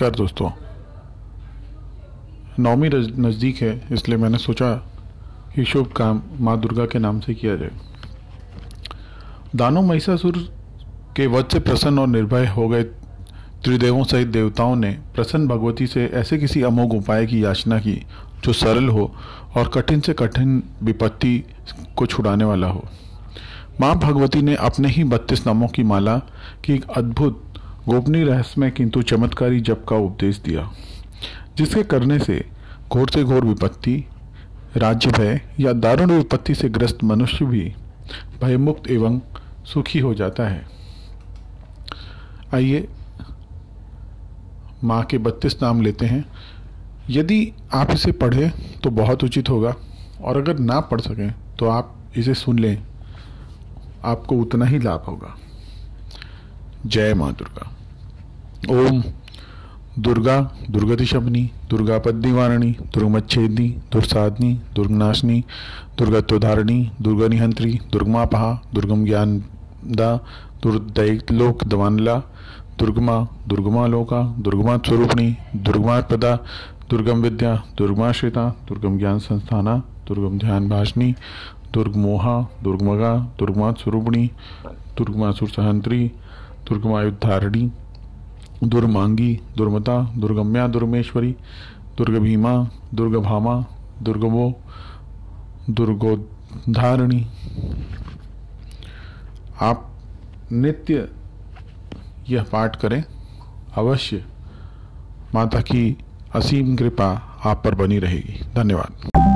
नमस्कार दोस्तों। नौमी नज़दीक है, इसलिए मैंने सोचा कि शुभ काम माँ दुर्गा के नाम से किया जाए। दानव महिषासुर के वध से प्रसन्न और निर्भय हो गए त्रिदेवों सहित देवताओं ने प्रसन्न भगवती से ऐसे किसी अमोघ उपाय की याचना की, जो सरल हो और कठिन से कठिन विपत्ति को छुड़ाने वाला हो। माँ भगवती ने अपने ही बत्तीस नामों की माला की एक अद्भुत गोपनीय रहस्यमय किंतु चमत्कारी जप का उपदेश दिया, जिसके करने से घोर से घोर विपत्ति, राज्य भय या दारुण विपत्ति से ग्रस्त मनुष्य भी भयमुक्त एवं सुखी हो जाता है। आइए, माँ के बत्तीस नाम लेते हैं। यदि आप इसे पढ़ें तो बहुत उचित होगा, और अगर ना पढ़ सकें तो आप इसे सुन लें, आपको उतना ही लाभ होगा। जय माँ दुर्गा। ओम दुर्गा दुर्गति शबनी दुर्गा पद्निवारणी दुर्गमच्छेदनी दुर्साधनी, दुर्गनाशनी, दुर्गत्वधारणी, दुर्गनिहंत्री, दुर्गमापहा दुर्गम ज्ञान दा दुर्दैलोक दवानला दुर्गमा दुर्गमा लोका दुर्गमा स्वरूपणी दुर्गमा प्रदा दुर्गम विद्या दुर्गमाश्रिता दुर्गम ज्ञान संस्थाना दुर्गम ध्यान भाषणी दुर्गमोहा, दुर्गमगा दुर्गमा स्वरूपणी दुर्गमा सुरसहंत्री दुर्गमायुद्धारिणी दुर्मांगी, दुर्मता, दुर्गम्या दुर्मेश्वरी दुर्गभीमा, दुर्गभामा, दुर्गमो दुर्गोधारिणी आप नित्य यह पाठ करें। अवश्य माता की असीम कृपा आप पर बनी रहेगी। धन्यवाद।